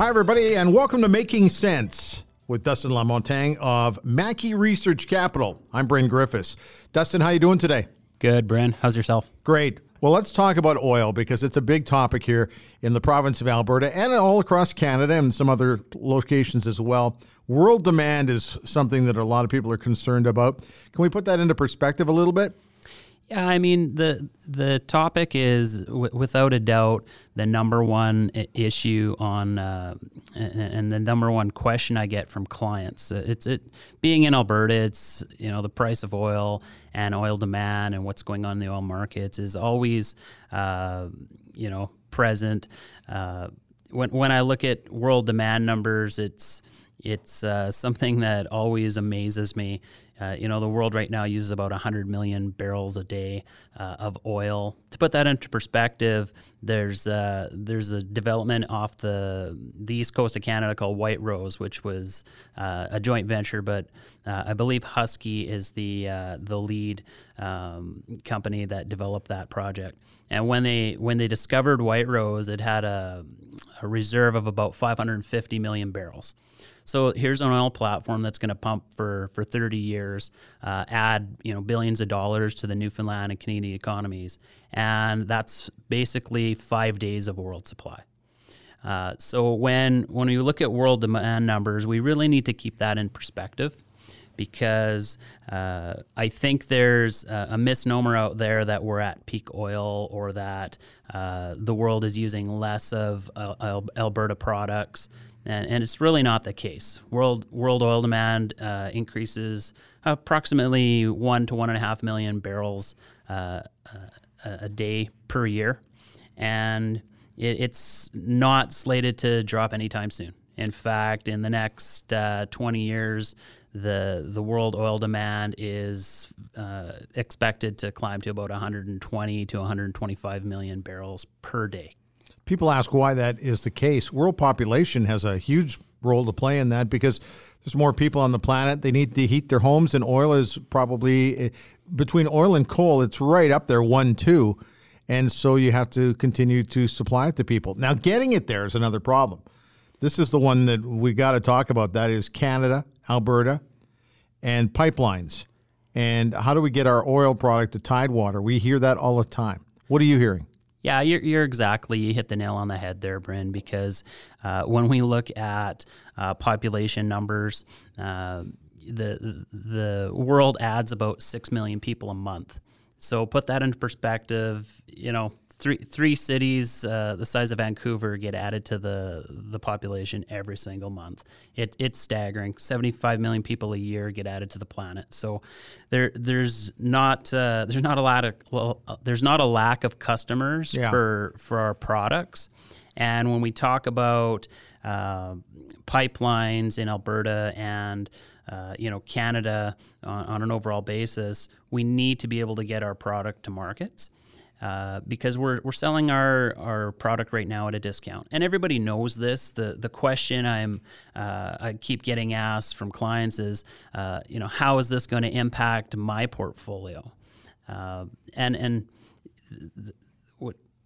Hi, everybody, and welcome to Making Sense with Dustin Lamontagne of Mackie Research Capital. I'm Bryn Griffiths. Dustin, how you doing today? Good, Bryn. How's yourself? Great. Well, let's talk about oil because it's a big topic here in the province of Alberta and all across Canada and some other locations as well. World demand is something that a lot of people are concerned about. Can we put that into perspective a little bit? Yeah, I mean the the topic is w- without a doubt the number one issue on uh, and the number one question I get from clients. Uh, it's it being in Alberta. It's you know the price of oil and oil demand and what's going on in the oil markets is always uh, you know present. Uh, when when I look at world demand numbers, it's it's uh, something that always amazes me. Uh, you know, the world right now uses about 100 million barrels a day uh, of oil. To put that into perspective, there's uh, there's a development off the the east coast of Canada called White Rose, which was uh, a joint venture, but uh, I believe Husky is the uh, the lead um, company that developed that project. And when they when they discovered White Rose, it had a, a reserve of about 550 million barrels. So here's an oil platform that's going to pump for, for 30 years, uh, add you know billions of dollars to the Newfoundland and Canadian economies, and that's basically five days of world supply. Uh, so when when we look at world demand numbers, we really need to keep that in perspective because uh, I think there's a, a, misnomer out there that we're at peak oil or that uh, the world is using less of uh, Alberta products and, and it's really not the case. World world oil demand uh, increases approximately one to one and a half million barrels uh, a day per year, and it, it's not slated to drop anytime soon. In fact, in the next uh, 20 years, the the world oil demand is uh, expected to climb to about 120 to 125 million barrels per day people ask why that is the case. World population has a huge role to play in that because there's more people on the planet. They need to heat their homes, and oil is probably eh, between oil and coal. It's right up there, one two, and so you have to continue to supply it to people. Now, getting it there is another problem. This is the one that we got to talk about. That is Canada, Alberta, and pipelines. And how do we get our oil product to Tidewater? We hear that all the time. What are you hearing? Yeah, you're, you're exactly, you hit the nail on the head there, Bryn, because uh, when we look at uh, population numbers, uh, the, the world adds about 6 million people a month. So put that into perspective, you know, three three cities uh, the size of Vancouver get added to the the population every single month. It, it's staggering. Seventy five million people a year get added to the planet. So there there's not uh, there's not a lot of well, uh, there's not a lack of customers yeah. for for our products. And when we talk about uh, pipelines in Alberta and uh, you know Canada on, on, an overall basis, we need to be able to get our product to markets. Uh, because we're, we're selling our, our product right now at a discount. And everybody knows this. The, the question I'm, uh, I keep getting asked from clients is, uh, you know, how is this going to impact my portfolio? Uh, and and th-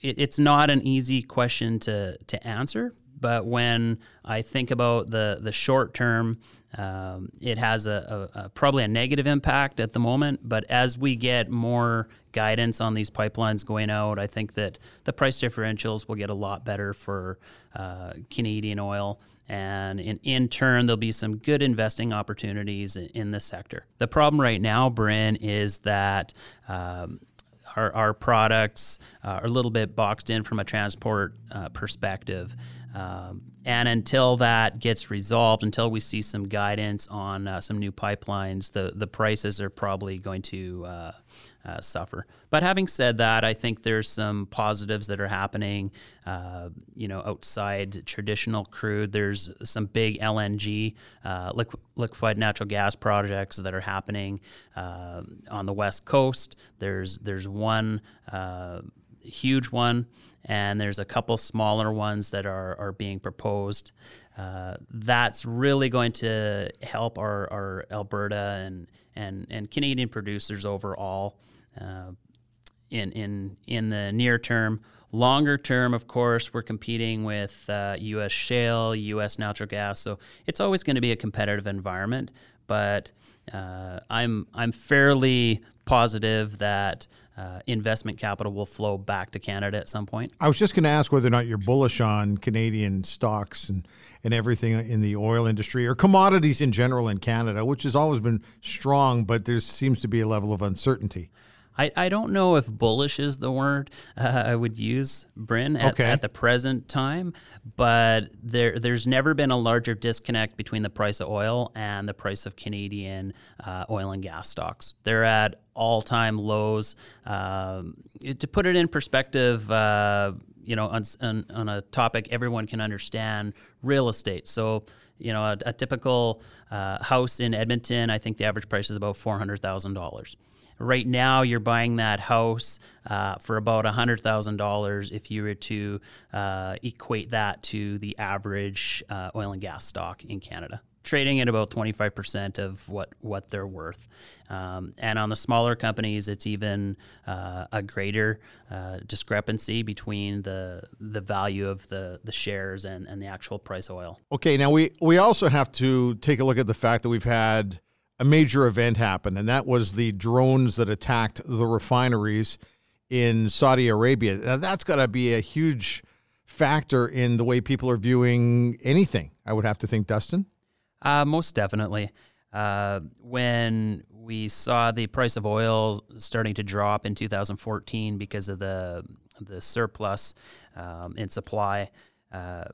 it, it's not an easy question to, to answer. But when I think about the, the short term, um, it has a, a, a, probably a negative impact at the moment. But as we get more guidance on these pipelines going out, I think that the price differentials will get a lot better for uh, Canadian oil. And in, in turn, there'll be some good investing opportunities in, in this sector. The problem right now, Bryn, is that um, our, our products uh, are a little bit boxed in from a transport uh, perspective. Um, and until that gets resolved, until we see some guidance on uh, some new pipelines, the, the prices are probably going to uh, uh, suffer. But having said that, I think there's some positives that are happening. Uh, you know, outside traditional crude, there's some big LNG, uh, liquefied natural gas projects that are happening uh, on the west coast. There's there's one huge one, and there's a couple smaller ones that are are being proposed. Uh, that's really going to help our, our Alberta and, and, and Canadian producers overall. Uh, in in in the near term. Longer term, of course, we're competing with uh, U.S. shale, U.S. natural gas, so it's always going to be a competitive environment. But uh, I'm I'm fairly positive that uh, investment capital will flow back to Canada at some point. I was just going to ask whether or not you're bullish on Canadian stocks and, and everything in the oil industry or commodities in general in Canada, which has always been strong, but there seems to be a level of uncertainty. I, I don't know if bullish is the word uh, I would use, Bryn, at, okay. at the present time, but there there's never been a larger disconnect between the price of oil and the price of Canadian uh, oil and gas stocks. They're at all time lows. Um, to put it in perspective, uh, you know, on, on, on, a topic everyone can understand, real estate. So, you know, a, a typical uh, house in Edmonton, I think the average price is about four hundred thousand dollars. Right now, you're buying that house uh, for about $100,000 if you were to uh, equate that to the average uh, oil and gas stock in Canada trading at about 25% of what, what they're worth. Um, and on the smaller companies, it's even uh, a greater uh, discrepancy between the, the value of the, the shares and, and the actual price of oil. Okay, now we, we also have to take a look at the fact that we've had a major event happen, and that was the drones that attacked the refineries in Saudi Arabia. Now, that's got to be a huge factor in the way people are viewing anything, I would have to think, Dustin. Uh, most definitely. Uh, when we saw the price of oil starting to drop in 2014 because of the the surplus um, in supply, uh,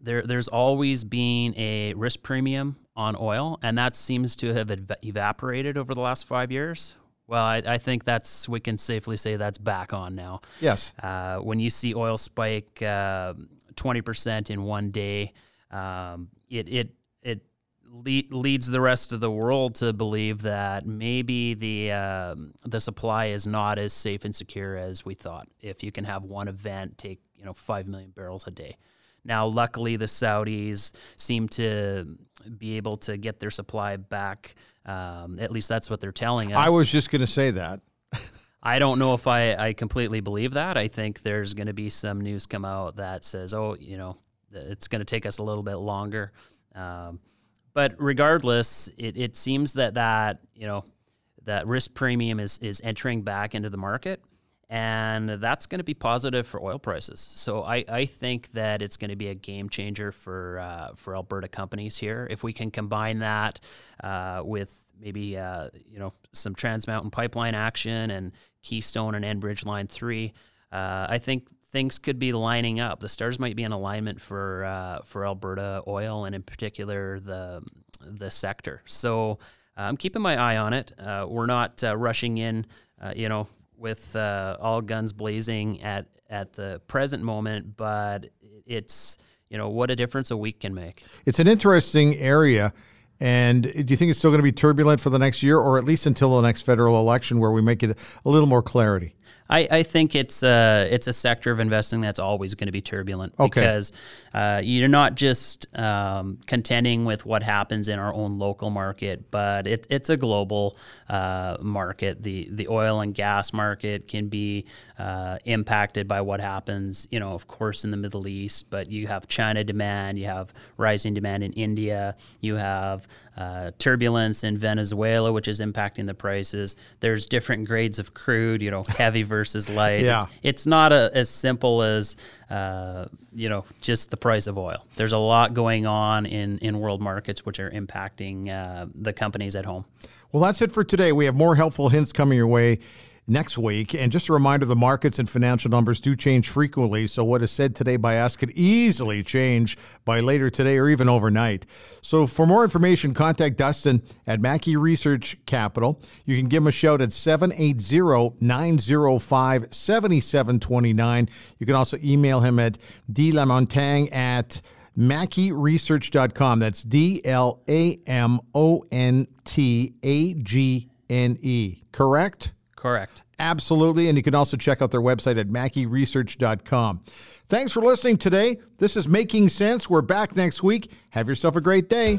there there's always been a risk premium on oil, and that seems to have ev- evaporated over the last five years. Well, I, I, think that's we can safely say that's back on now. Yes. Uh, when you see oil spike uh, twenty percent in one day, um, it it le- leads the rest of the world to believe that maybe the uh, the supply is not as safe and secure as we thought. If you can have one event take you know five million barrels a day. Now, luckily, the Saudis seem to be able to get their supply back. Um, at least that's what they're telling us. I was just going to say that. I don't know if I, I completely believe that. I think there's going to be some news come out that says, oh, you know, it's going to take us a little bit longer. Um, but regardless, it, it seems that that, you know, that risk premium is, is entering back into the market and that's going to be positive for oil prices. So I, I think that it's going to be a game changer for uh, for Alberta companies here if we can combine that uh, with maybe uh, you know some Trans Mountain pipeline action and Keystone and Enbridge Line Three. Uh, I think things could be lining up. The stars might be in alignment for uh, for Alberta oil and in particular the the sector. So. Uh, I'm keeping my eye on it. we're not rushing in, you know, with uh, all guns blazing at at the present moment, but it's you know what a difference a week can make. It's an interesting area. And do you think it's still going to be turbulent for the next year, or at least until the next federal election, where we make it a little more clarity? I, I think it's a, it's a sector of investing that's always going to be turbulent okay. because uh, you're not just um, contending with what happens in our own local market, but it, it's a global uh, market. The the oil and gas market can be uh, impacted by what happens, you know, of course, in the Middle East, but you have China demand, you have rising demand in India, you have uh, turbulence in Venezuela, which is impacting the prices. There's different grades of crude, you know, heavy versus light. yeah. It's, it's not a, as simple as, uh, you know, just the price of oil. There's a lot going on in, in world markets which are impacting uh, the companies at home. Well, that's it for today. We have more helpful hints coming your way next week. And just a reminder the markets and financial numbers do change frequently. So, what is said today by us could easily change by later today or even overnight. So, for more information, contact Dustin at Mackie Research Capital. You can give him a shout at 780 905 7729. You can also email him at dlamontagne at mackieresearch.com. That's D L A M O N T A G N E. Correct? Correct. Absolutely. And you can also check out their website at mackieresearch.com. Thanks for listening today. This is Making Sense. We're back next week. Have yourself a great day.